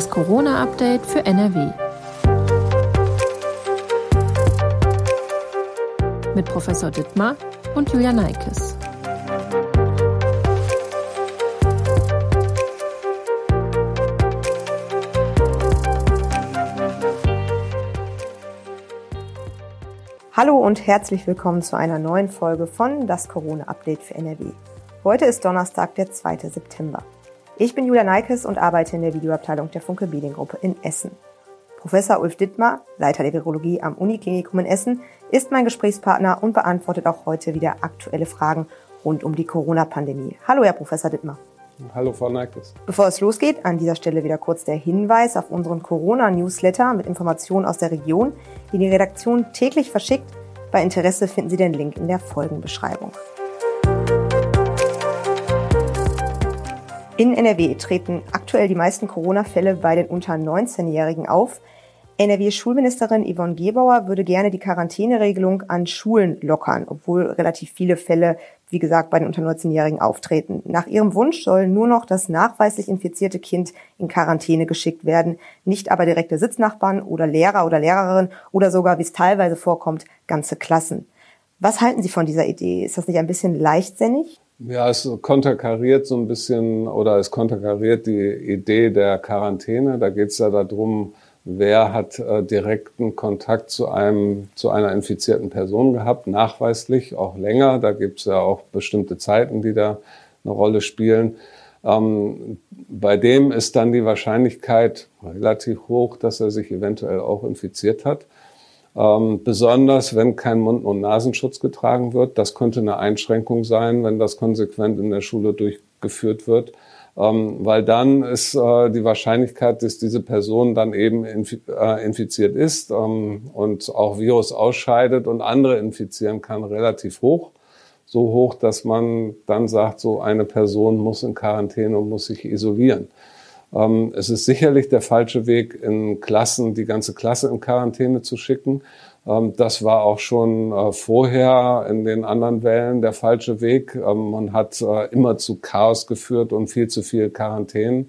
Das Corona-Update für NRW. Mit Professor Dittmar und Julia Neikes. Hallo und herzlich willkommen zu einer neuen Folge von Das Corona-Update für NRW. Heute ist Donnerstag, der 2. September. Ich bin Julia Neikes und arbeite in der Videoabteilung der Funke Mediengruppe in Essen. Professor Ulf Dittmar, Leiter der Virologie am Uniklinikum in Essen, ist mein Gesprächspartner und beantwortet auch heute wieder aktuelle Fragen rund um die Corona-Pandemie. Hallo, Herr Professor Dittmar. Hallo, Frau Neikes. Bevor es losgeht, an dieser Stelle wieder kurz der Hinweis auf unseren Corona-Newsletter mit Informationen aus der Region, die die Redaktion täglich verschickt. Bei Interesse finden Sie den Link in der Folgenbeschreibung. In NRW treten aktuell die meisten Corona-Fälle bei den unter 19-Jährigen auf. NRW-Schulministerin Yvonne Gebauer würde gerne die Quarantäneregelung an Schulen lockern, obwohl relativ viele Fälle, wie gesagt, bei den unter 19-Jährigen auftreten. Nach ihrem Wunsch soll nur noch das nachweislich infizierte Kind in Quarantäne geschickt werden, nicht aber direkte Sitznachbarn oder Lehrer oder Lehrerin oder sogar, wie es teilweise vorkommt, ganze Klassen. Was halten Sie von dieser Idee? Ist das nicht ein bisschen leichtsinnig? Ja, es konterkariert so ein bisschen oder es konterkariert die Idee der Quarantäne. Da geht es ja darum, wer hat äh, direkten Kontakt zu einem zu einer infizierten Person gehabt, nachweislich auch länger. Da gibt es ja auch bestimmte Zeiten, die da eine Rolle spielen. Ähm, bei dem ist dann die Wahrscheinlichkeit relativ hoch, dass er sich eventuell auch infiziert hat. Ähm, besonders wenn kein Mund- und Nasenschutz getragen wird. Das könnte eine Einschränkung sein, wenn das konsequent in der Schule durchgeführt wird. Ähm, weil dann ist äh, die Wahrscheinlichkeit, dass diese Person dann eben infi äh, infiziert ist ähm, und auch Virus ausscheidet und andere infizieren kann, relativ hoch. So hoch, dass man dann sagt, so eine Person muss in Quarantäne und muss sich isolieren. Ähm, es ist sicherlich der falsche Weg, in Klassen die ganze Klasse in Quarantäne zu schicken. Ähm, das war auch schon äh, vorher in den anderen Wellen der falsche Weg. Ähm, man hat äh, immer zu Chaos geführt und viel zu viel Quarantäne.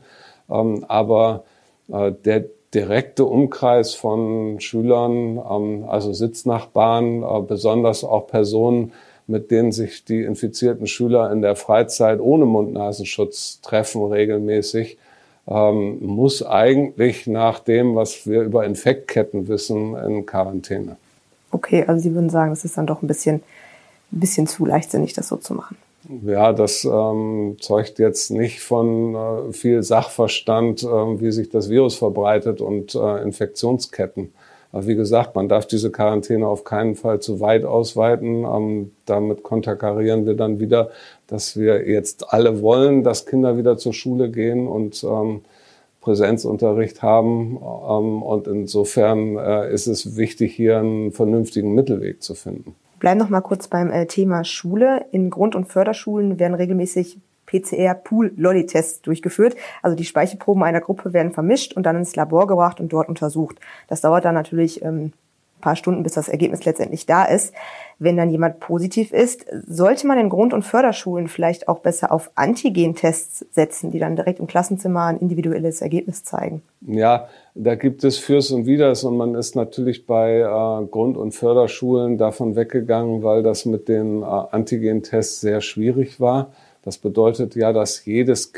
Aber äh, der direkte Umkreis von Schülern, also Sitznachbarn, besonders auch Personen, mit denen sich die infizierten Schüler in der Freizeit ohne Mund-Nasenschutz treffen regelmäßig, ähm, muss eigentlich nach dem, was wir über Infektketten wissen, in Quarantäne. Okay, also Sie würden sagen, das ist dann doch ein bisschen, ein bisschen zu leichtsinnig, das so zu machen. Ja, das ähm, zeugt jetzt nicht von äh, viel Sachverstand, äh, wie sich das Virus verbreitet und äh, Infektionsketten. Aber wie gesagt, man darf diese Quarantäne auf keinen Fall zu weit ausweiten. Ähm, damit konterkarieren wir dann wieder, dass wir jetzt alle wollen, dass Kinder wieder zur Schule gehen und ähm, Präsenzunterricht haben. Ähm, und insofern äh, ist es wichtig, hier einen vernünftigen Mittelweg zu finden. Bleiben noch mal kurz beim äh, Thema Schule. In Grund- und Förderschulen werden regelmäßig PCR-Pool-Lolli-Tests durchgeführt. Also die Speichelproben einer Gruppe werden vermischt und dann ins Labor gebracht und dort untersucht. Das dauert dann natürlich ähm, paar Stunden, bis das Ergebnis letztendlich da ist. Wenn dann jemand positiv ist, sollte man in Grund- und Förderschulen vielleicht auch besser auf Antigen-Tests setzen, die dann direkt im Klassenzimmer ein individuelles Ergebnis zeigen. Ja, da gibt es Fürs und Widers und man ist natürlich bei äh, Grund- und Förderschulen davon weggegangen, weil das mit den äh, Antigen-Tests sehr schwierig war. Das bedeutet ja, dass jedes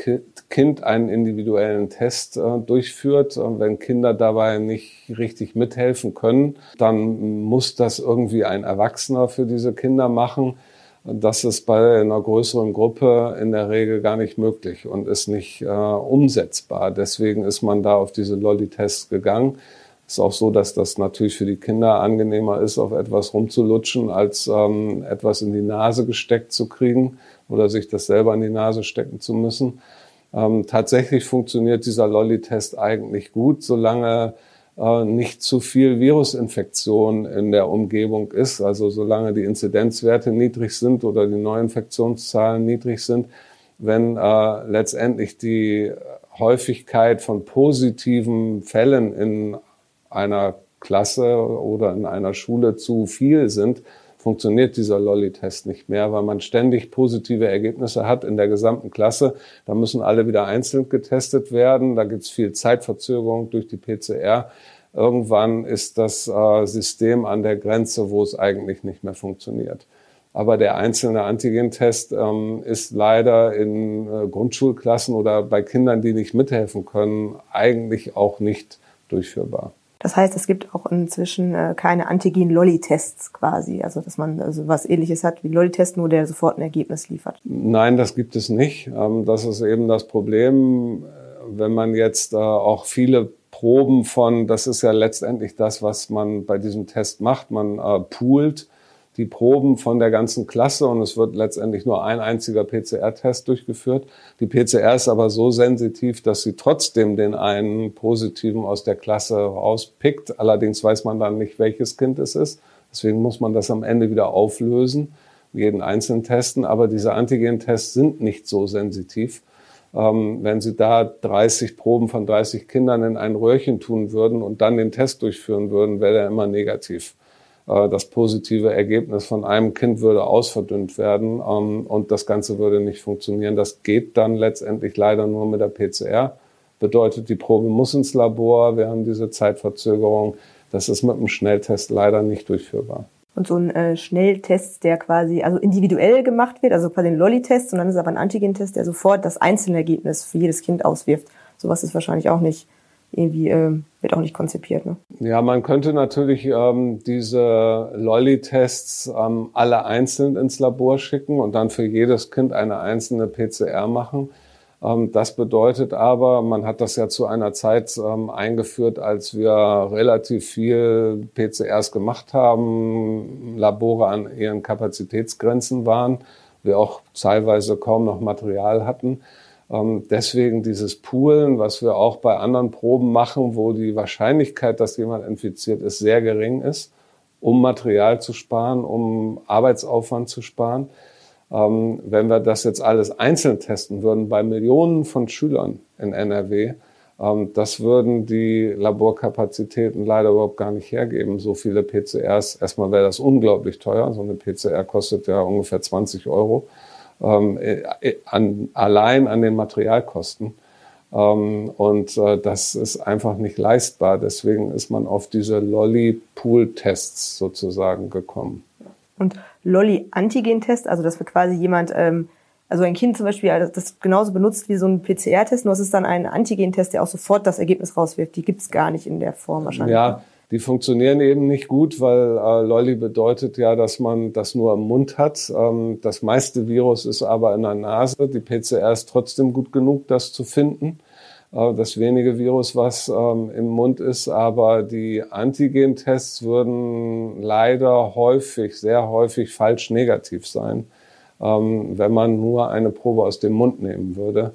Kind einen individuellen Test äh, durchführt. Und wenn Kinder dabei nicht richtig mithelfen können, dann muss das irgendwie ein Erwachsener für diese Kinder machen. Das ist bei einer größeren Gruppe in der Regel gar nicht möglich und ist nicht äh, umsetzbar. Deswegen ist man da auf diese Lolli-Tests gegangen. Ist auch so, dass das natürlich für die Kinder angenehmer ist, auf etwas rumzulutschen, als ähm, etwas in die Nase gesteckt zu kriegen oder sich das selber in die Nase stecken zu müssen. Ähm, tatsächlich funktioniert dieser Lolli-Test eigentlich gut, solange äh, nicht zu viel Virusinfektion in der Umgebung ist, also solange die Inzidenzwerte niedrig sind oder die Neuinfektionszahlen niedrig sind. Wenn äh, letztendlich die Häufigkeit von positiven Fällen in einer Klasse oder in einer Schule zu viel sind, funktioniert dieser Lolli-Test nicht mehr, weil man ständig positive Ergebnisse hat in der gesamten Klasse. Da müssen alle wieder einzeln getestet werden. Da gibt es viel Zeitverzögerung durch die PCR. Irgendwann ist das äh, System an der Grenze, wo es eigentlich nicht mehr funktioniert. Aber der einzelne Antigentest ähm, ist leider in äh, Grundschulklassen oder bei Kindern, die nicht mithelfen können, eigentlich auch nicht durchführbar. Das heißt, es gibt auch inzwischen äh, keine Antigen-Lolli-Tests quasi, also dass man also was ähnliches hat wie Lolli-Test, nur der sofort ein Ergebnis liefert. Nein, das gibt es nicht. Ähm, das ist eben das Problem, wenn man jetzt äh, auch viele Proben von, das ist ja letztendlich das, was man bei diesem Test macht, man äh, poolt die Proben von der ganzen Klasse und es wird letztendlich nur ein einziger PCR-Test durchgeführt. Die PCR ist aber so sensitiv, dass sie trotzdem den einen positiven aus der Klasse rauspickt. Allerdings weiß man dann nicht, welches Kind es ist. Deswegen muss man das am Ende wieder auflösen, jeden einzelnen testen. Aber diese Antigen-Tests sind nicht so sensitiv. Ähm, wenn Sie da 30 Proben von 30 Kindern in ein Röhrchen tun würden und dann den Test durchführen würden, wäre der immer negativ. Äh, das positive Ergebnis von einem Kind würde ausverdünnt werden ähm, und das Ganze würde nicht funktionieren. Das geht dann letztendlich leider nur mit der PCR. Bedeutet, die Probe muss ins Labor. Wir haben diese Zeitverzögerung. Das ist mit einem Schnelltest leider nicht durchführbar. Und so ein äh, Schnelltest, der quasi also individuell gemacht wird, also quasi ein Lolli-Test, und dann ist aber ein Antigen-Test, der sofort das einzelne Ergebnis für jedes Kind auswirft. Sowas ist wahrscheinlich auch nicht irgendwie äh, wird auch nicht konzipiert. Ne? Ja, man könnte natürlich ähm, diese Lolli-Tests ähm, alle einzeln ins Labor schicken und dann für jedes Kind eine einzelne PCR machen. Ähm, das bedeutet aber, man hat das ja zu einer Zeit ähm, eingeführt, als wir relativ viel PCRs gemacht haben, Labore an ihren Kapazitätsgrenzen waren, wir auch teilweise kaum noch Material hatten. Ähm, deswegen dieses Poolen, was wir auch bei anderen Proben machen, wo die Wahrscheinlichkeit, dass jemand infiziert ist, sehr gering ist, um Material zu sparen, um Arbeitsaufwand zu sparen. Ähm, wenn wir das jetzt alles einzeln testen würden bei Millionen von Schülern in NRW, ähm, das würden die Laborkapazitäten leider überhaupt gar nicht hergeben. So viele PCRs, erstmal wäre das unglaublich teuer. So eine PCR kostet ja ungefähr 20 Euro ähm, äh, an, allein an den Materialkosten. Ähm, und äh, das ist einfach nicht leistbar. Deswegen ist man auf diese Lolly-Pool-Tests sozusagen gekommen. Und Lolly-Antigen-Test, also dass wir quasi jemand, ähm, also ein Kind zum Beispiel, das genauso benutzt wie so ein PCR-Test, nur es ist dann ein Antigen-Test, der auch sofort das Ergebnis rauswirft. Die gibt's gar nicht in der Form wahrscheinlich. Ja, die funktionieren eben nicht gut, weil äh, Lolli bedeutet ja, dass man das nur im Mund hat. Ähm, das meiste Virus ist aber in der Nase. Die PCR ist trotzdem gut genug, das zu finden. Äh, das wenige Virus, was ähm, im Mund ist, aber die Antigen-Tests würden leider häufig, sehr häufig falsch negativ sein, ähm, wenn man nur eine Probe aus dem Mund nehmen würde.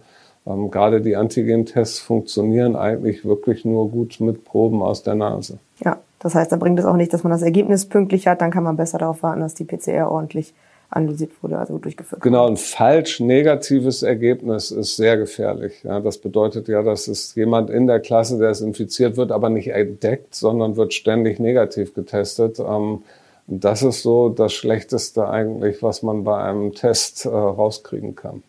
Ähm, gerade die Antigen-Tests funktionieren eigentlich wirklich nur gut mit Proben aus der Nase. Ja, das heißt, da bringt es auch nicht, dass man das Ergebnis pünktlich hat, dann kann man besser darauf warten, dass die PCR ordentlich analysiert wurde, also durchgeführt Genau, ein falsch negatives Ergebnis ist sehr gefährlich. Ja, das bedeutet ja, dass es jemand in der Klasse, der es infiziert wird, aber nicht entdeckt, sondern wird ständig negativ getestet. Ähm, das ist so das Schlechteste eigentlich, was man bei einem Test äh, rauskriegen kann.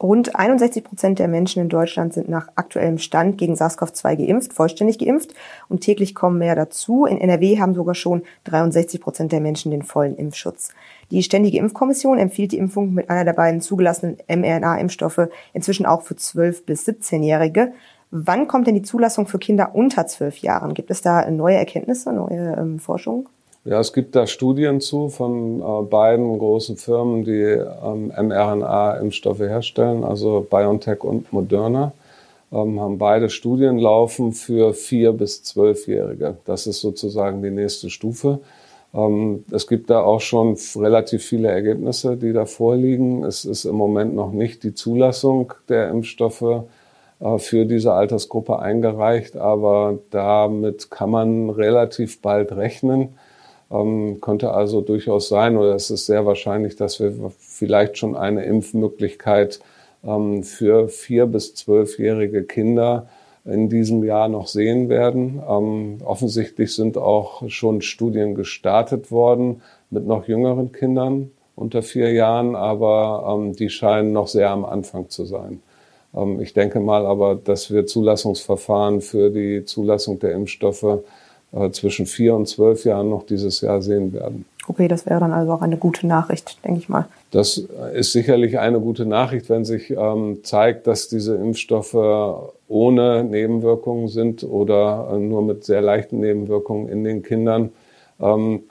Rund 61 Prozent der Menschen in Deutschland sind nach aktuellem Stand gegen SARS-CoV-2 geimpft, vollständig geimpft und täglich kommen mehr dazu. In NRW haben sogar schon 63 Prozent der Menschen den vollen Impfschutz. Die Ständige Impfkommission empfiehlt die Impfung mit einer der beiden zugelassenen mRNA-Impfstoffe inzwischen auch für 12- bis 17-Jährige. Wann kommt denn die Zulassung für Kinder unter 12 Jahren? Gibt es da neue Erkenntnisse, neue ähm, Forschung? Ja, es gibt da Studien zu von äh, beiden großen Firmen, die ähm, mRNA-Impfstoffe herstellen, also BioNTech und Moderna, ähm, haben beide Studien laufen für vier bis zwölfjährige. Das ist sozusagen die nächste Stufe. Ähm, es gibt da auch schon relativ viele Ergebnisse, die da vorliegen. Es ist im Moment noch nicht die Zulassung der Impfstoffe äh, für diese Altersgruppe eingereicht, aber damit kann man relativ bald rechnen ähm, könnte also durchaus sein oder es ist sehr wahrscheinlich, dass wir vielleicht schon eine Impfmöglichkeit ähm, für vier bis zwölfjährige Kinder in diesem Jahr noch sehen werden. Ähm, offensichtlich sind auch schon Studien gestartet worden. mit noch jüngeren Kindern unter vier Jahren, aber ähm, die scheinen noch sehr am Anfang zu sein. Ähm, ich denke mal aber, dass wir Zulassungsverfahren für die Zulassung der Impfstoffe zwischen vier und zwölf Jahren noch dieses Jahr sehen werden. Okay, das wäre dann also auch eine gute Nachricht, denke ich mal. Das ist sicherlich eine gute Nachricht, wenn sich ähm, zeigt, dass diese Impfstoffe ohne Nebenwirkungen sind oder äh, nur mit sehr leichten Nebenwirkungen in den Kindern. Ähm,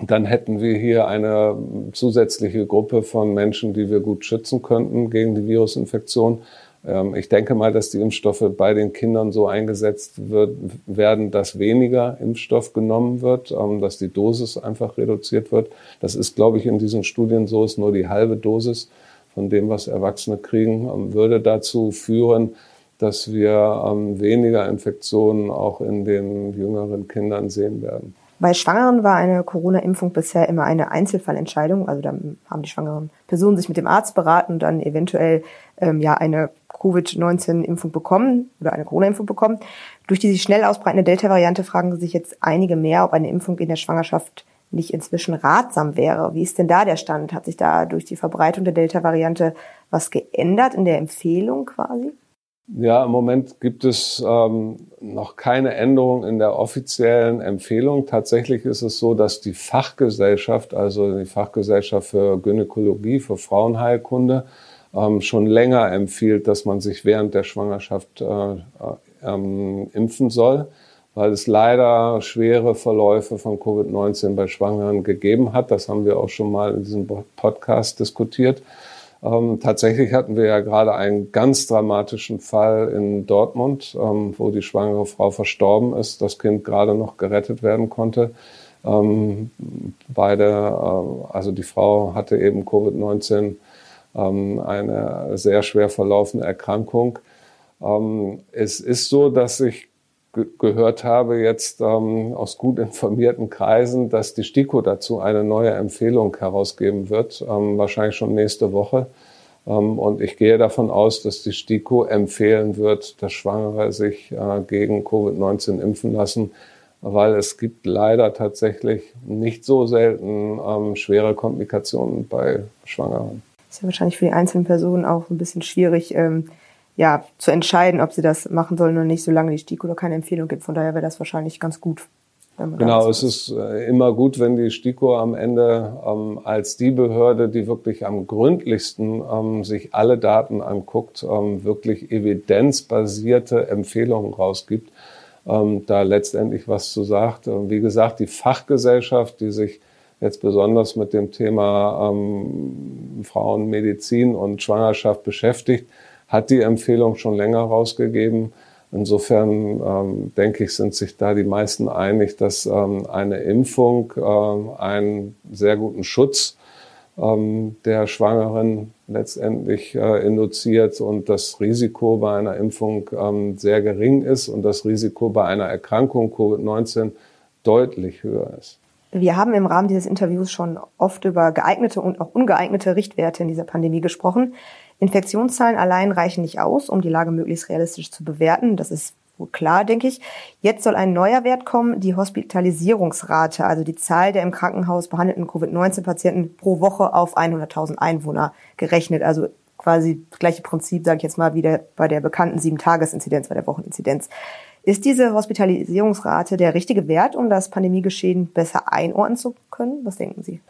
dann hätten wir hier eine zusätzliche Gruppe von Menschen, die wir gut schützen könnten gegen die Virusinfektion. Ähm, ich denke mal, dass die Impfstoffe bei den Kindern so eingesetzt wird, werden, dass weniger Impfstoff genommen wird, ähm, dass die Dosis einfach reduziert wird. Das ist, glaube ich, in diesen Studien so, ist nur die halbe Dosis von dem, was Erwachsene kriegen, ähm, würde dazu führen, dass wir weniger Infektionen auch in den jüngeren Kindern sehen werden. Bei Schwangeren war eine Corona-Impfung bisher immer eine Einzelfallentscheidung. Also da haben die schwangeren Personen sich mit dem Arzt beraten und dann eventuell ähm, ja eine Covid-19-Impfung bekommen oder eine Corona-Impfung bekommen. Durch die sich schnell ausbreitende Delta-Variante fragen sich jetzt einige mehr, ob eine Impfung in der Schwangerschaft nicht inzwischen ratsam wäre. Wie ist denn da der Stand? Hat sich da durch die Verbreitung der Delta-Variante was geändert in der Empfehlung quasi? Ja, im Moment gibt es ähm, noch keine Änderung in der offiziellen Empfehlung. Tatsächlich ist es so, dass die Fachgesellschaft, also die Fachgesellschaft für Gynäkologie, für Frauenheilkunde, ähm, schon länger empfiehlt, dass man sich während der Schwangerschaft äh, äh, ähm, impfen soll, weil es leider schwere Verläufe von Covid-19 bei Schwangeren gegeben hat. Das haben wir auch schon mal in diesem Podcast diskutiert. Ähm, tatsächlich hatten wir ja gerade einen ganz dramatischen Fall in Dortmund, ähm, wo die schwangere Frau verstorben ist, das Kind gerade noch gerettet werden konnte. Ähm, beide, äh, also die Frau hatte eben Covid-19 ähm, eine sehr schwer verlaufende Erkrankung. Ähm, es ist so, dass ich gehört habe jetzt ähm, aus gut informierten Kreisen, dass die STIKO dazu eine neue Empfehlung herausgeben wird, ähm, wahrscheinlich schon nächste Woche. Ähm, und ich gehe davon aus, dass die STIKO empfehlen wird, dass Schwangere sich äh, gegen Covid-19 impfen lassen, weil es gibt leider tatsächlich nicht so selten ähm, schwere Komplikationen bei Schwangeren ist ja wahrscheinlich für die einzelnen Personen auch ein bisschen schwierig, ähm, ja, zu entscheiden, ob sie das machen sollen oder nicht, solange die STIKO da keine Empfehlung gibt. Von daher wäre das wahrscheinlich ganz gut. Genau, es ist äh, immer gut, wenn die STIKO am Ende ähm, als die Behörde, die wirklich am gründlichsten ähm, sich alle Daten anguckt, ähm, wirklich evidenzbasierte Empfehlungen rausgibt, ähm, da letztendlich was zu sagt. Wie gesagt, die Fachgesellschaft, die sich jetzt besonders mit dem Thema ähm, Frauenmedizin und Schwangerschaft beschäftigt, hat die Empfehlung schon länger rausgegeben. Insofern ähm, denke ich, sind sich da die meisten einig, dass ähm, eine Impfung äh, einen sehr guten Schutz ähm, der Schwangeren letztendlich äh, induziert und das Risiko bei einer Impfung ähm, sehr gering ist und das Risiko bei einer Erkrankung Covid-19 deutlich höher ist. Wir haben im Rahmen dieses Interviews schon oft über geeignete und auch ungeeignete Richtwerte in dieser Pandemie gesprochen. Infektionszahlen allein reichen nicht aus, um die Lage möglichst realistisch zu bewerten. Das ist wohl klar, denke ich. Jetzt soll ein neuer Wert kommen, die Hospitalisierungsrate, also die Zahl der im Krankenhaus behandelten Covid-19-Patienten pro Woche auf 100.000 Einwohner gerechnet. Also quasi das gleiche Prinzip, sage ich jetzt mal, wie der, bei der bekannten Sieben-Tages-Inzidenz, bei der Wocheninzidenz. Ist diese Hospitalisierungsrate der richtige Wert, um das Pandemiegeschehen besser einordnen zu können? Was denken Sie?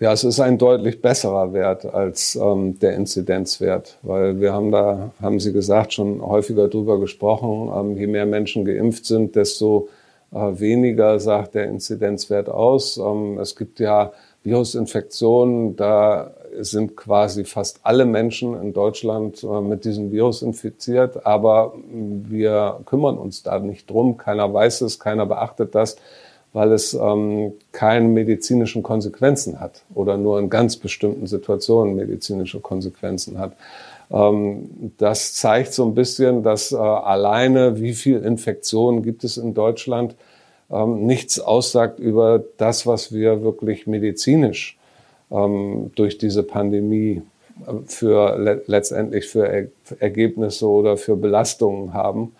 Ja, es ist ein deutlich besserer Wert als ähm, der Inzidenzwert, weil wir haben da, haben Sie gesagt, schon häufiger drüber gesprochen. Ähm, je mehr Menschen geimpft sind, desto äh, weniger sagt der Inzidenzwert aus. Ähm, es gibt ja Virusinfektionen, da sind quasi fast alle Menschen in Deutschland äh, mit diesem Virus infiziert, aber wir kümmern uns da nicht drum. Keiner weiß es, keiner beachtet das, weil es ähm, keine medizinischen Konsequenzen hat oder nur in ganz bestimmten Situationen medizinische Konsequenzen hat. Ähm, das zeigt so ein bisschen, dass äh, alleine, wie viel Infektionen gibt es in Deutschland, ähm, nichts aussagt über das, was wir wirklich medizinisch ähm, durch diese Pandemie äh, für le letztendlich für er Ergebnisse oder für Belastungen haben.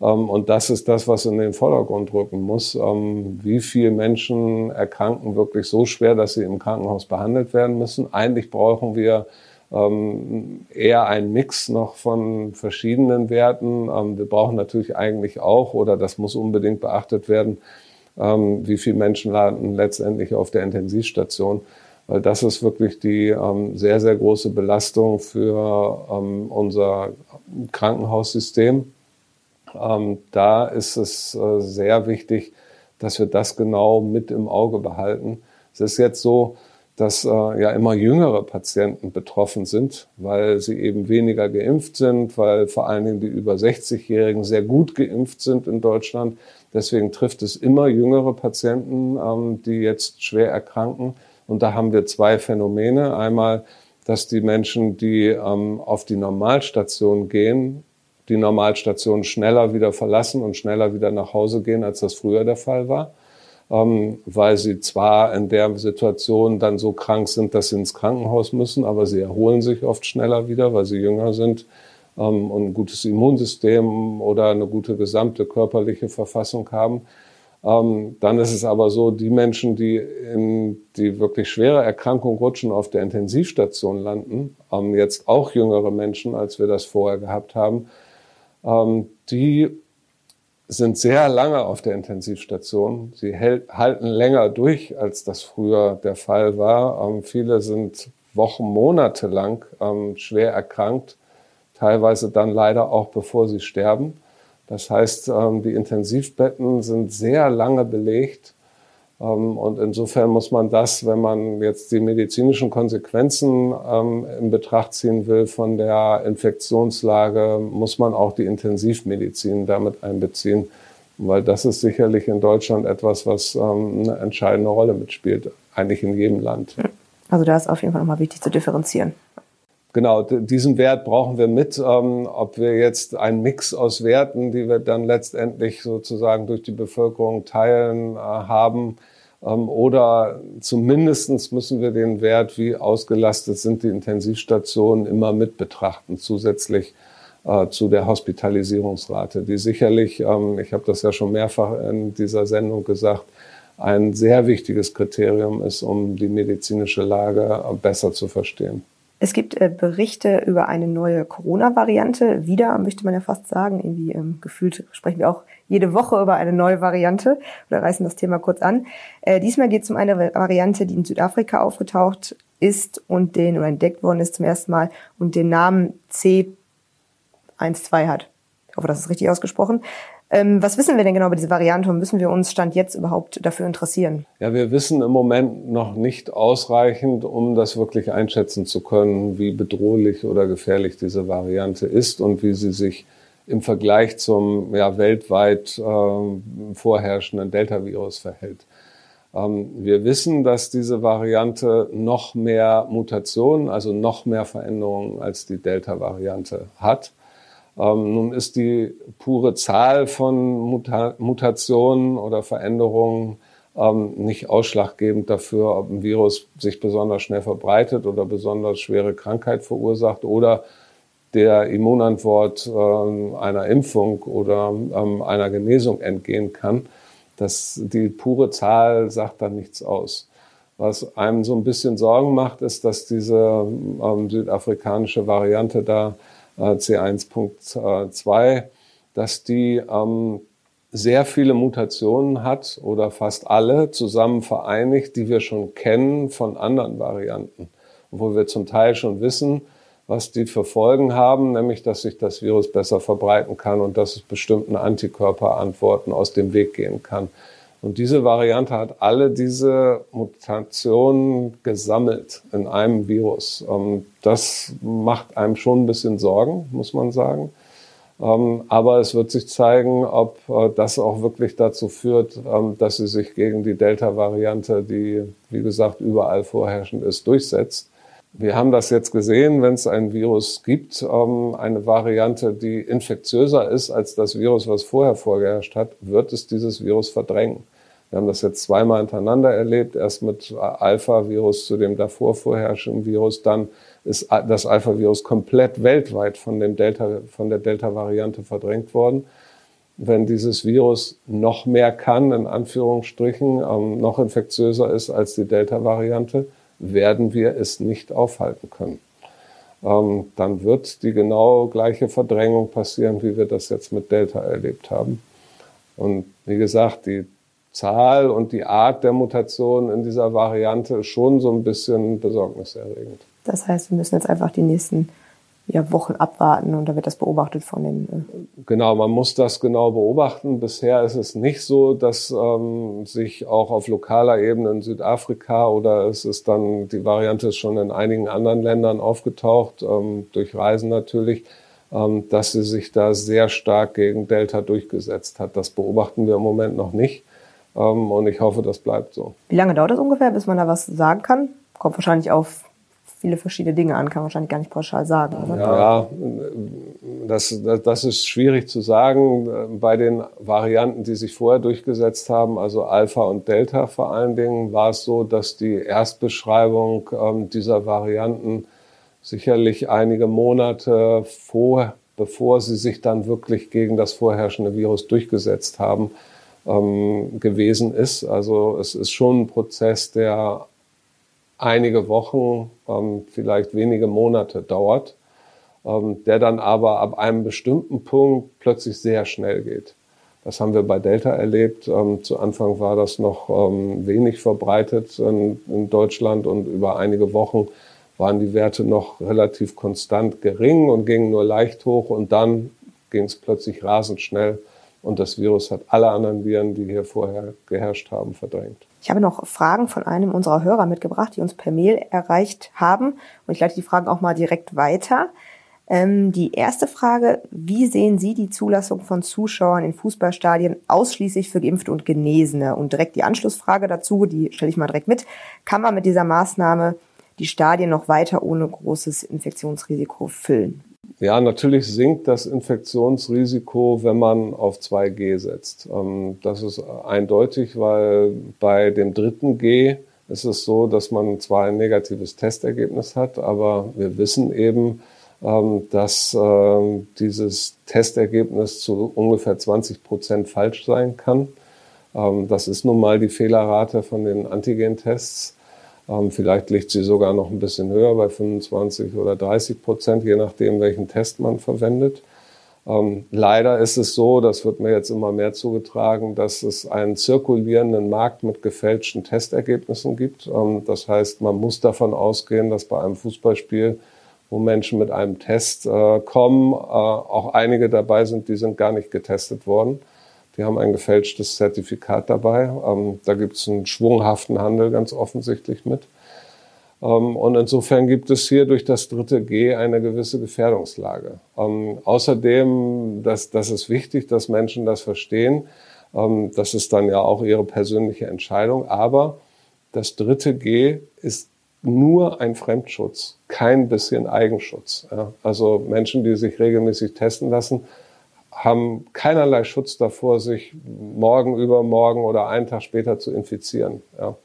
Ähm, und das ist das, was in den Vordergrund rücken muss. Ähm, wie viele Menschen erkranken wirklich so schwer, dass sie im Krankenhaus behandelt werden müssen? Eigentlich brauchen wir ähm, eher einen Mix noch von verschiedenen Werten. wir brauchen natürlich eigentlich auch, oder das muss unbedingt beachtet werden, wie viele Menschen landen letztendlich auf der Intensivstation. Weil das ist wirklich die sehr, sehr große Belastung für unser Krankenhaussystem. Ähm, da ist es äh, sehr wichtig, dass wir das genau mit im Auge behalten. Es ist jetzt so, dass äh, ja immer jüngere Patienten betroffen sind, weil sie eben weniger geimpft sind, weil vor allen Dingen die über 60-Jährigen sehr gut geimpft sind in Deutschland. Deswegen trifft es immer jüngere Patienten, ähm, die jetzt schwer erkranken. Und da haben wir zwei Phänomene. Einmal, dass die Menschen, die ähm, auf die Normalstation gehen, die Normalstation schneller wieder verlassen und schneller wieder nach Hause gehen, als das früher der Fall war, ähm, weil sie zwar in der Situation dann so krank sind, dass sie ins Krankenhaus müssen, aber sie erholen sich oft schneller wieder, weil sie jünger sind ähm, und ein gutes Immunsystem oder eine gute gesamte körperliche Verfassung haben. Ähm, dann ist es aber so, die Menschen, die in die wirklich schwere Erkrankung rutschen, auf der Intensivstation landen, ähm, jetzt auch jüngere Menschen, als wir das vorher gehabt haben, ähm, die sind sehr lange auf der Intensivstation. Sie hält, halten länger durch, als das früher der Fall war. Ähm, viele sind Wochen, Monate lang ähm, schwer erkrankt, teilweise dann leider auch bevor sie sterben. Das heißt, ähm, die Intensivbetten sind sehr lange belegt. Ähm, und insofern muss man das, wenn man jetzt die medizinischen Konsequenzen ähm, in Betracht ziehen will von der Infektionslage, muss man auch die Intensivmedizin damit einbeziehen, weil das ist sicherlich in Deutschland etwas, was eine entscheidende Rolle mitspielt, eigentlich in jedem Land. Also da ist auf jeden Fall nochmal wichtig zu differenzieren. Genau, diesen Wert brauchen wir mit. ob wir jetzt einen Mix aus Werten, die wir dann letztendlich sozusagen durch die Bevölkerung teilen, äh, haben, ähm, oder zumindestens müssen wir den Wert, wie ausgelastet sind die Intensivstationen, immer mit betrachten, zusätzlich äh, zu der Hospitalisierungsrate, die sicherlich, ähm, ich habe das ja schon mehrfach in dieser Sendung gesagt, ein sehr wichtiges Kriterium ist, um die medizinische Lage äh, besser zu verstehen. Es gibt äh, Berichte über eine neue Corona-Variante. Wieder, möchte man ja fast sagen. Irgendwie ähm, gefühlt sprechen wir auch jede Woche über eine neue Variante oder reißen das Thema kurz an. Äh, diesmal geht es um eine Variante, die in Südafrika aufgetaucht ist und den oder entdeckt worden ist zum ersten Mal und den Namen C12 hat. Ich hoffe, das ist richtig ausgesprochen. Ähm, was wissen wir denn genau über diese Variante und müssen wir uns Stand jetzt überhaupt dafür interessieren? Ja, wir wissen im Moment noch nicht ausreichend, um das wirklich einschätzen zu können, wie bedrohlich oder gefährlich diese Variante ist und wie sie sich im Vergleich zum ja, weltweit äh, vorherrschenden Delta-Virus verhält. Ähm, wir wissen, dass diese Variante noch mehr Mutationen, also noch mehr Veränderungen als die Delta-Variante hat. Ähm, nun ist die pure Zahl von Muta Mutationen oder Veränderungen ähm, nicht ausschlaggebend dafür, ob ein Virus sich besonders schnell verbreitet oder besonders schwere Krankheit verursacht oder der Immunantwort ähm, einer Impfung oder ähm, einer Genesung entgehen kann. Das, die pure Zahl sagt dann nichts aus. Was einem so ein bisschen Sorgen macht, ist, dass diese ähm, südafrikanische Variante da äh, C1.2, dass die ähm, sehr viele Mutationen hat oder fast alle zusammen vereinigt, die wir schon kennen von anderen Varianten, wo wir zum Teil schon wissen, was die für Folgen haben, nämlich dass sich das Virus besser verbreiten kann und dass es bestimmten Antikörperantworten aus dem Weg gehen kann. Und diese Variante hat alle diese Mutationen gesammelt in einem Virus. Ähm, das macht einem schon ein bisschen Sorgen, muss man sagen. Ähm, aber es wird sich zeigen, ob äh, das auch wirklich dazu führt, ähm, dass sie sich gegen die Delta-Variante, die, wie gesagt, überall vorherrschend ist, durchsetzt. Wir haben das jetzt gesehen, wenn es ein Virus gibt, eine Variante, die infektiöser ist als das Virus, was vorher vorgeherrscht hat, wird es dieses Virus verdrängen. Wir haben das jetzt zweimal hintereinander erlebt, erst mit Alpha-Virus zu dem davor vorherrschenden Virus, dann ist das Alpha-Virus komplett weltweit von, dem Delta, von der Delta-Variante verdrängt worden. wenn dieses Virus noch mehr kann, in Anführungsstrichen, ähm, noch infektiöser ist als die Delta-Variante, werden wir es nicht aufhalten können. Ähm, dann wird die genau gleiche Verdrängung passieren, wie wir das jetzt mit Delta erlebt haben. Und wie gesagt, die Zahl und die Art der Mutation in dieser Variante ist schon so ein bisschen besorgniserregend. Das heißt, wir müssen jetzt einfach die nächsten ja, Wochen abwarten und da wird das beobachtet von den. Äh genau, man muss das genau beobachten. Bisher ist es nicht so, dass ähm, sich auch auf lokaler Ebene in Südafrika oder es ist dann, die Variante ist schon in einigen anderen Ländern aufgetaucht, ähm, durch Reisen natürlich, ähm, dass sie sich da sehr stark gegen Delta durchgesetzt hat. Das beobachten wir im Moment noch nicht. Ähm, und ich hoffe, das bleibt so. Wie lange dauert das ungefähr, bis man da was sagen kann? Kommt wahrscheinlich auf viele verschiedene Dinge an, kann man wahrscheinlich gar nicht pauschal sagen. Oder? Ja, das, das, das ist schwierig zu sagen. Bei den Varianten, die sich vorher durchgesetzt haben, also Alpha und Delta vor allen Dingen, war es so, dass die Erstbeschreibung ähm, dieser Varianten sicherlich einige Monate vor, bevor sie sich dann wirklich gegen das vorherrschende Virus durchgesetzt haben, ähm, gewesen ist. Also es ist schon ein Prozess, der einige Wochen, ähm, vielleicht wenige Monate dauert, ähm, der dann aber ab einem bestimmten Punkt plötzlich sehr schnell geht. Das haben wir bei Delta erlebt. Ähm, zu Anfang war das noch ähm, wenig verbreitet in, in, Deutschland und über einige Wochen waren die Werte noch relativ konstant gering und gingen nur leicht hoch und dann ging es plötzlich rasend schnell und das Virus hat alle anderen Viren, die hier vorher geherrscht haben, verdrängt. Ich habe noch Fragen von einem unserer Hörer mitgebracht, die uns per Mail erreicht haben. Und ich leite die Fragen auch mal direkt weiter. Ähm, die erste Frage, wie sehen Sie die Zulassung von Zuschauern in Fußballstadien ausschließlich für Geimpfte und Genesene? Und direkt die Anschlussfrage dazu, die stelle ich mal direkt mit. Kann man mit dieser Maßnahme die Stadien noch weiter ohne großes Infektionsrisiko füllen? Ja, natürlich sinkt das Infektionsrisiko, wenn man auf 2G setzt. Ähm, das ist eindeutig, weil bei dem dritten G ist es so, dass man zwar ein negatives Testergebnis hat, aber wir wissen eben, ähm, dass ähm, dieses Testergebnis zu ungefähr 20 Prozent falsch sein kann. Das ist nun mal die Fehlerrate von den Antigen-Tests. Ähm, vielleicht liegt sie sogar noch ein bisschen höher, bei 25 oder 30 Prozent, je nachdem, welchen Test man verwendet. Ähm, leider ist es so, das wird mir jetzt immer mehr zugetragen, dass es einen zirkulierenden Markt mit gefälschten Testergebnissen gibt. Ähm, das heißt, man muss davon ausgehen, dass bei einem Fußballspiel, wo Menschen mit einem Test äh, kommen, äh, auch einige dabei sind, die sind gar nicht getestet worden. Die haben ein gefälschtes Zertifikat dabei. Ähm, da gibt es einen schwunghaften Handel ganz offensichtlich mit. Ähm, und insofern gibt es hier durch das dritte G eine gewisse Gefährdungslage. Ähm, außerdem, das, das ist wichtig, dass Menschen das verstehen. Ähm, das ist dann ja auch ihre persönliche Entscheidung. Aber das dritte G ist nur ein Fremdschutz, kein bisschen Eigenschutz. Ja. Also Menschen, die sich regelmäßig testen lassen, haben keinerlei Schutz davor, sich morgen, übermorgen oder einen Tag später zu infizieren. Ja.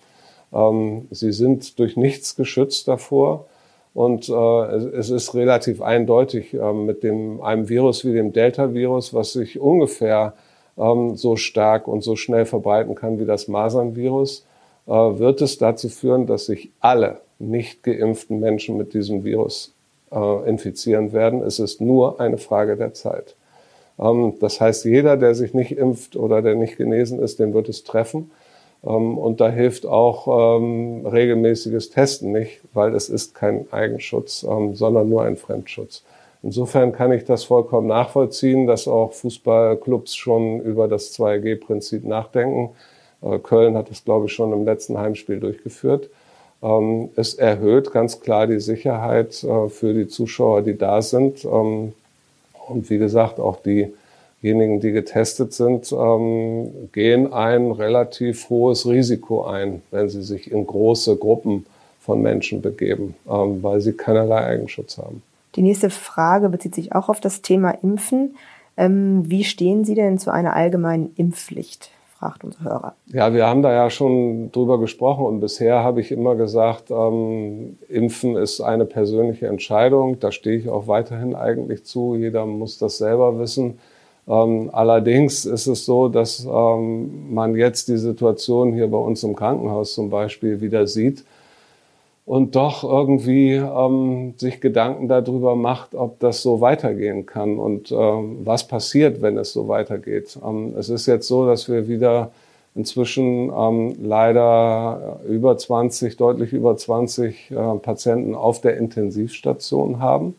Ähm, sie sind durch nichts geschützt davor. Und äh, es ist relativ eindeutig äh, mit dem, einem Virus wie dem Delta-Virus, was sich ungefähr ähm, so stark und so schnell verbreiten kann wie das Masern-Virus, äh, wird es dazu führen, dass sich alle nicht geimpften Menschen mit diesem Virus äh, infizieren werden. Es ist nur eine Frage der Zeit. Ähm, das heißt, jeder, der sich nicht impft oder der nicht genesen ist, den wird es treffen. Ähm, und da hilft auch ähm, regelmäßiges Testen nicht, weil es ist kein Eigenschutz, sondern nur ein Fremdschutz. Insofern kann ich das vollkommen nachvollziehen, dass auch Fußballclubs schon über das 2G-Prinzip nachdenken. Äh, Köln hat es, glaube ich, schon im letzten Heimspiel durchgeführt. Es erhöht ganz klar die Sicherheit äh, für die Zuschauer, die da sind. Und wie gesagt, auch diejenigen, die getestet sind, ähm, gehen ein relativ hohes Risiko ein, wenn sie sich in große Gruppen von Menschen begeben, ähm, weil sie keinerlei Eigenschutz haben. Die nächste Frage bezieht sich auch auf das Thema Impfen. Ähm, wie stehen Sie denn zu einer allgemeinen Impfpflicht? Fragt unser Hörer. Ja, wir haben da ja schon drüber gesprochen und bisher habe ich immer gesagt, ähm, Impfen ist eine persönliche Entscheidung. Da stehe ich auch weiterhin eigentlich zu. Jeder muss das selber wissen. Ähm, allerdings ist es so, dass ähm, man jetzt die Situation hier bei uns im Krankenhaus zum Beispiel wieder sieht und doch irgendwie ähm, sich Gedanken darüber macht, ob das so weitergehen kann und ähm, was passiert, wenn es so weitergeht. Ähm, es ist jetzt so, dass wir wieder inzwischen ähm, leider über 20, deutlich über 20 äh, Patienten auf der Intensivstation haben.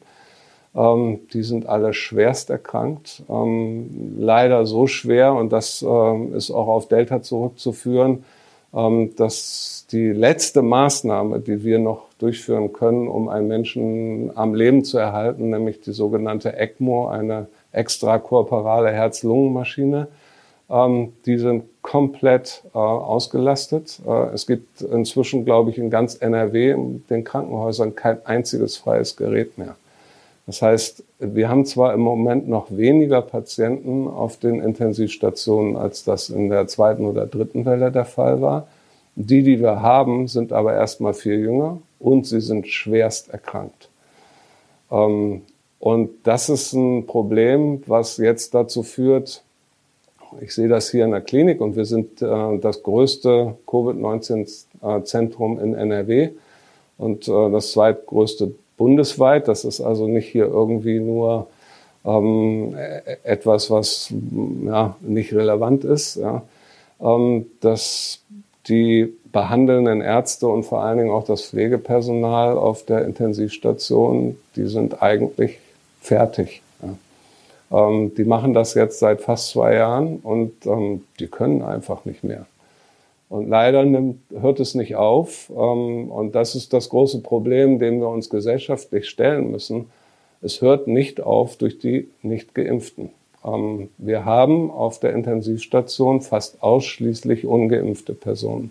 Ähm, die sind alle schwerst erkrankt, ähm, leider so schwer und das ähm, ist auch auf Delta zurückzuführen, dass die letzte Maßnahme, die wir noch durchführen können, um einen Menschen am Leben zu erhalten, nämlich die sogenannte ECMO, eine extrakorporale Herz-Lungen-Maschine, ähm, die sind komplett äh, ausgelastet. Äh, es gibt inzwischen, glaube ich, in ganz NRW in den Krankenhäusern kein einziges freies Gerät mehr. Das heißt, wir haben zwar im Moment noch weniger Patienten auf den Intensivstationen, als das in der zweiten oder dritten Welle der Fall war. Die, die wir haben, sind aber erstmal viel jünger und sie sind schwerst erkrankt. Ähm, und das ist ein Problem, was jetzt dazu führt, ich sehe das hier in der Klinik und wir sind äh, das größte Covid-19-Zentrum in NRW und äh, das zweitgrößte bundesweit. Das ist also nicht hier irgendwie nur ähm, e-, etwas, was ja, nicht relevant ist. Ja. Ähm, dass die behandelnden Ärzte und vor allen Dingen auch das Pflegepersonal auf der Intensivstation, die sind eigentlich fertig. Ähm, die machen das jetzt seit fast zwei Jahren und ähm, die können einfach nicht mehr. Und leider nimmt, hört es nicht auf. Ähm, und das ist das große Problem, dem wir uns gesellschaftlich stellen müssen. Es hört nicht auf durch die Nicht-Geimpften. Ähm, wir haben auf der Intensivstation fast ausschließlich ungeimpfte Personen.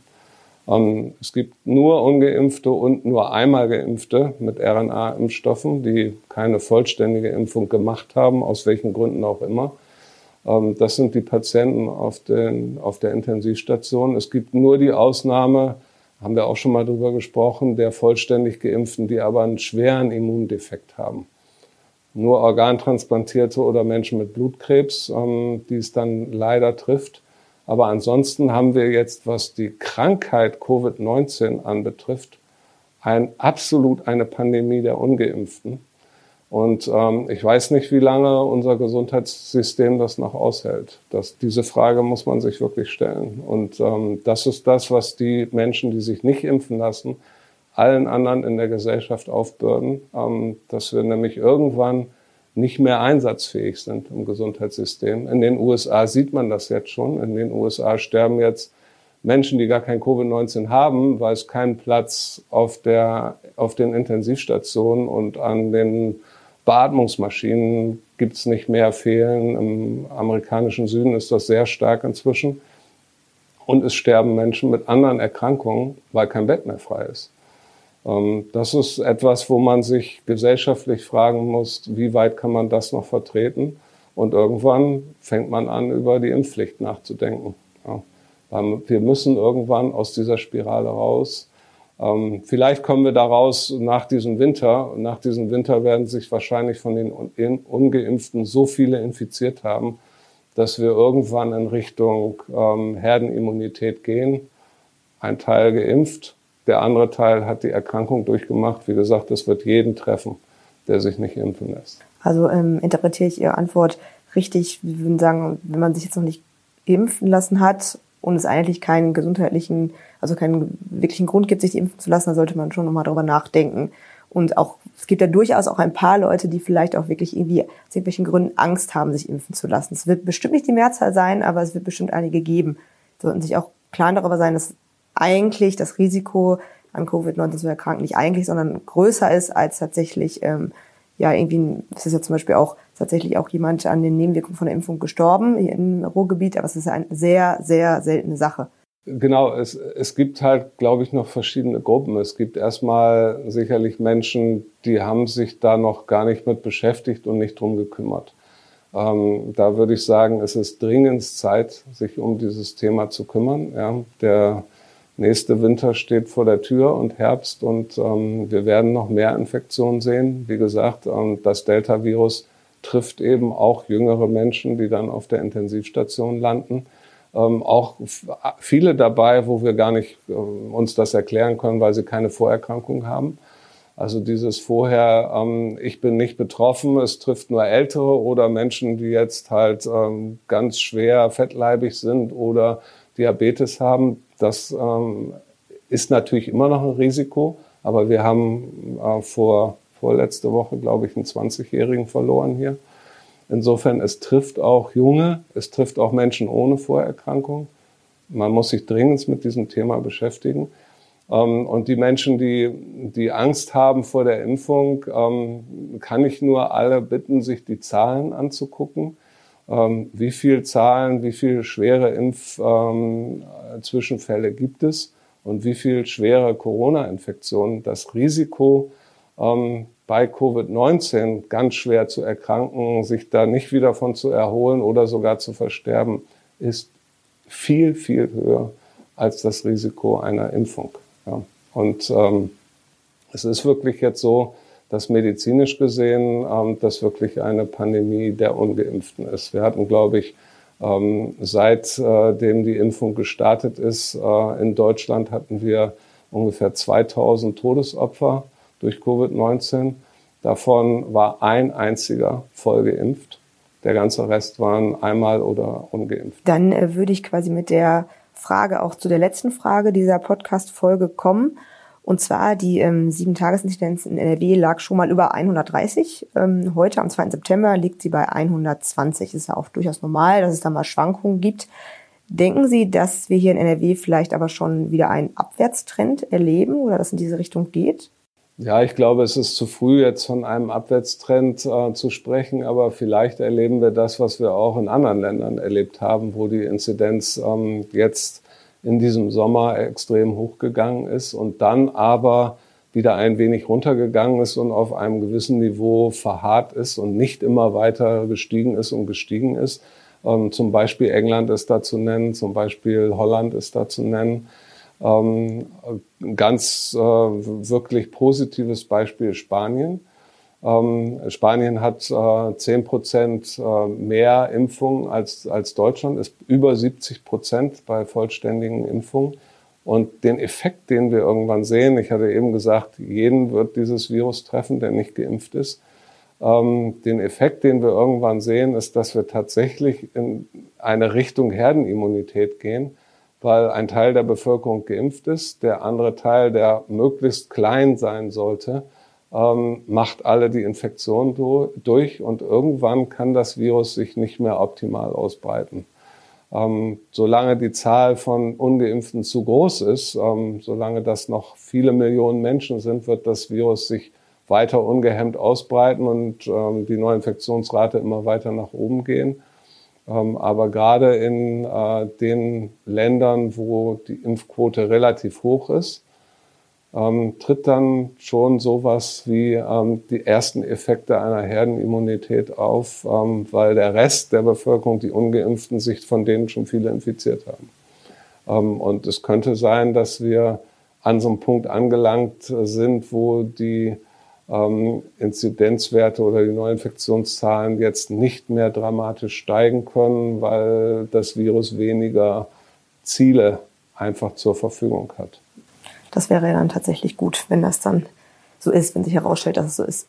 Ähm, es gibt nur ungeimpfte und nur einmal geimpfte mit RNA-Impfstoffen, die keine vollständige Impfung gemacht haben, aus welchen Gründen auch immer. Ähm, das sind die Patienten auf, den, auf der Intensivstation. Es gibt nur die Ausnahme, haben wir auch schon mal drüber gesprochen, der vollständig Geimpften, die aber einen schweren Immundefekt haben. Nur Organtransplantierte oder Menschen mit Blutkrebs, ähm, die es dann leider trifft. Aber ansonsten haben wir jetzt, was die Krankheit Covid-19 anbetrifft, ein, absolut eine Pandemie der Ungeimpften. Und ähm, ich weiß nicht, wie lange unser Gesundheitssystem das noch aushält. Das, diese Frage muss man sich wirklich stellen. Und ähm, das ist das, was die Menschen, die sich nicht impfen lassen, allen anderen in der Gesellschaft aufbürden, ähm, dass wir nämlich irgendwann nicht mehr einsatzfähig sind im Gesundheitssystem. In den USA sieht man das jetzt schon. In den USA sterben jetzt Menschen, die gar kein Covid-19 haben, weil es keinen Platz auf, der, auf den Intensivstationen und an den Beatmungsmaschinen gibt es nicht mehr fehlen. Im amerikanischen Süden ist das sehr stark inzwischen. Und es sterben Menschen mit anderen Erkrankungen, weil kein Bett mehr frei ist. Ähm, das ist etwas, wo man sich gesellschaftlich fragen muss, wie weit kann man das noch vertreten? Und irgendwann fängt man an, über die Impfpflicht nachzudenken. Wir müssen irgendwann aus dieser Spirale raus. Ähm, vielleicht kommen wir daraus nach diesem Winter. Nach diesem Winter werden sich wahrscheinlich von den Ungeimpften so viele infiziert haben, dass wir irgendwann in Richtung ähm, Herdenimmunität gehen. Ein Teil geimpft, der andere Teil hat die Erkrankung durchgemacht. Wie gesagt, es wird jeden treffen, der sich nicht impfen lässt. Also ähm, interpretiere ich Ihre Antwort richtig. Wir würden sagen, wenn man sich jetzt noch nicht impfen lassen hat und es eigentlich keinen gesundheitlichen, also keinen wirklichen Grund gibt, sich impfen zu lassen, dann sollte man schon nochmal darüber nachdenken. Und auch, es gibt ja durchaus auch ein paar Leute, die vielleicht auch wirklich irgendwie aus irgendwelchen Gründen Angst haben, sich impfen zu lassen. Es wird bestimmt nicht die Mehrzahl sein, aber es wird bestimmt einige geben. Sollten sich auch klar darüber sein, dass eigentlich das Risiko an Covid-19 zu erkranken nicht eigentlich, sondern größer ist als tatsächlich, ähm, ja, irgendwie, es ist ja zum Beispiel auch tatsächlich auch jemand an den Nebenwirkungen von der Impfung gestorben hier im Ruhrgebiet, aber es ist eine sehr, sehr seltene Sache. Genau, es, es gibt halt, glaube ich, noch verschiedene Gruppen. Es gibt erstmal sicherlich Menschen, die haben sich da noch gar nicht mit beschäftigt und nicht drum gekümmert. Ähm, da würde ich sagen, es ist dringend Zeit, sich um dieses Thema zu kümmern. Ja, der nächste Winter steht vor der Tür und Herbst und ähm, wir werden noch mehr Infektionen sehen. Wie gesagt, ähm, das Delta-Virus trifft eben auch jüngere Menschen, die dann auf der Intensivstation landen. Ähm, auch viele dabei, wo wir gar nicht äh, uns das erklären können, weil sie keine Vorerkrankung haben. Also dieses vorher, ähm, ich bin nicht betroffen, es trifft nur Ältere oder Menschen, die jetzt halt ähm, ganz schwer fettleibig sind oder Diabetes haben, das ähm, ist natürlich immer noch ein Risiko. Aber wir haben äh, vor, vorletzte Woche, glaube ich, einen 20-Jährigen verloren hier. Insofern, es trifft auch Junge, es trifft auch Menschen ohne Vorerkrankung. Man muss sich dringend mit diesem Thema beschäftigen. Ähm, und die Menschen, die, die Angst haben vor der Impfung, ähm, kann ich nur alle bitten, sich die Zahlen anzugucken. Ähm, wie viel Zahlen, wie viele schwere Impfzwischenfälle gibt es und wie viel schwere Corona-Infektionen. Das Risiko, bei Covid-19 ganz schwer zu erkranken, sich da nicht wieder von zu erholen oder sogar zu versterben, ist viel, viel höher als das Risiko einer Impfung. Ja. Und ähm, es ist wirklich jetzt so, dass medizinisch gesehen ähm, das wirklich eine Pandemie der Ungeimpften ist. Wir hatten, glaube ich, ähm, seitdem äh, die Impfung gestartet ist, äh, in Deutschland hatten wir ungefähr 2000 Todesopfer durch Covid-19. Davon war ein einziger voll geimpft. Der ganze Rest waren einmal oder ungeimpft. Dann äh, würde ich quasi mit der Frage auch zu der letzten Frage dieser Podcast-Folge kommen. Und zwar die ähm, Sieben-Tages-Inzidenz in NRW lag schon mal über 130. Ähm, heute am 2. September liegt sie bei 120. Ist ja auch durchaus normal, dass es da mal Schwankungen gibt. Denken Sie, dass wir hier in NRW vielleicht aber schon wieder einen Abwärtstrend erleben oder dass in diese Richtung geht? Ja, ich glaube, es ist zu früh, jetzt von einem Abwärtstrend äh, zu sprechen, aber vielleicht erleben wir das, was wir auch in anderen Ländern erlebt haben, wo die Inzidenz ähm, jetzt in diesem Sommer extrem hochgegangen ist und dann aber wieder ein wenig runtergegangen ist und auf einem gewissen Niveau verharrt ist und nicht immer weiter gestiegen ist und gestiegen ist. Ähm, zum Beispiel England ist da zu nennen, zum Beispiel Holland ist da zu nennen. Ähm, ganz äh, wirklich positives Beispiel Spanien. Ähm, Spanien hat äh, 10 Prozent äh, mehr Impfungen als, als Deutschland, ist über 70 Prozent bei vollständigen Impfungen. Und den Effekt, den wir irgendwann sehen, ich hatte eben gesagt, jeden wird dieses Virus treffen, der nicht geimpft ist. Ähm, den Effekt, den wir irgendwann sehen, ist, dass wir tatsächlich in eine Richtung Herdenimmunität gehen weil ein Teil der Bevölkerung geimpft ist, der andere Teil, der möglichst klein sein sollte, ähm, macht alle die Infektion durch und irgendwann kann das Virus sich nicht mehr optimal ausbreiten. Ähm, solange die Zahl von ungeimpften zu groß ist, ähm, solange das noch viele Millionen Menschen sind, wird das Virus sich weiter ungehemmt ausbreiten und ähm, die Neuinfektionsrate immer weiter nach oben gehen. Ähm, aber gerade in äh, den Ländern, wo die Impfquote relativ hoch ist, ähm, tritt dann schon sowas wie ähm, die ersten Effekte einer Herdenimmunität auf, weil der Rest der Bevölkerung, die ungeimpften, sich von denen schon viele infiziert haben. und es könnte sein, dass wir an so einem Punkt angelangt sind, wo die ähm, Inzidenzwerte oder die Neuinfektionszahlen jetzt nicht mehr dramatisch steigen können, weil das Virus weniger Ziele einfach zur Verfügung hat. Das wäre ja dann tatsächlich gut, wenn das dann so ist, wenn sich herausstellt, dass es so ist.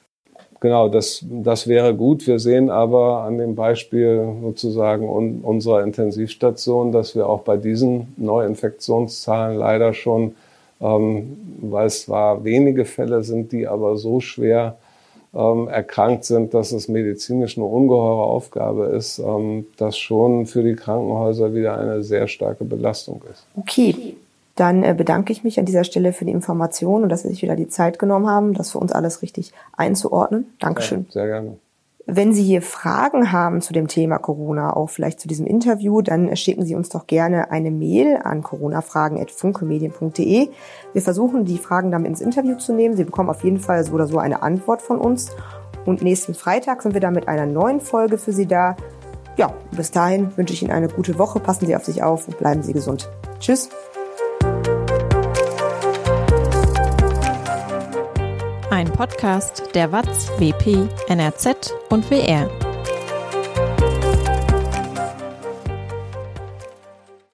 Genau, das, das wäre gut. Wir sehen aber an dem Beispiel sozusagen un, unserer Intensivstation, dass wir auch bei diesen Neuinfektionszahlen leider schon weil es zwar wenige Fälle sind, die aber so schwer ähm, erkrankt sind, dass es medizinisch eine ungeheure Aufgabe ist, ähm, das schon für die Krankenhäuser wieder eine sehr starke Belastung ist. Okay. Dann äh, bedanke ich mich an dieser Stelle für die Information und dass Sie sich wieder die Zeit genommen haben, das für uns alles richtig einzuordnen. Dankeschön. Ja, sehr gerne. Wenn Sie hier Fragen haben zu dem Thema Corona, auch vielleicht zu diesem Interview, dann schicken Sie uns doch gerne eine Mail an coronafragen.funkemedien.de. Wir versuchen, die Fragen dann ins Interview zu nehmen. Sie bekommen auf jeden Fall so oder so eine Antwort von uns. Und nächsten Freitag sind wir dann mit einer neuen Folge für Sie da. Ja, bis dahin wünsche ich Ihnen eine gute Woche. Passen Sie auf sich auf und bleiben Sie gesund. Tschüss. Ein Podcast der WAZ, WP, NRZ und WR.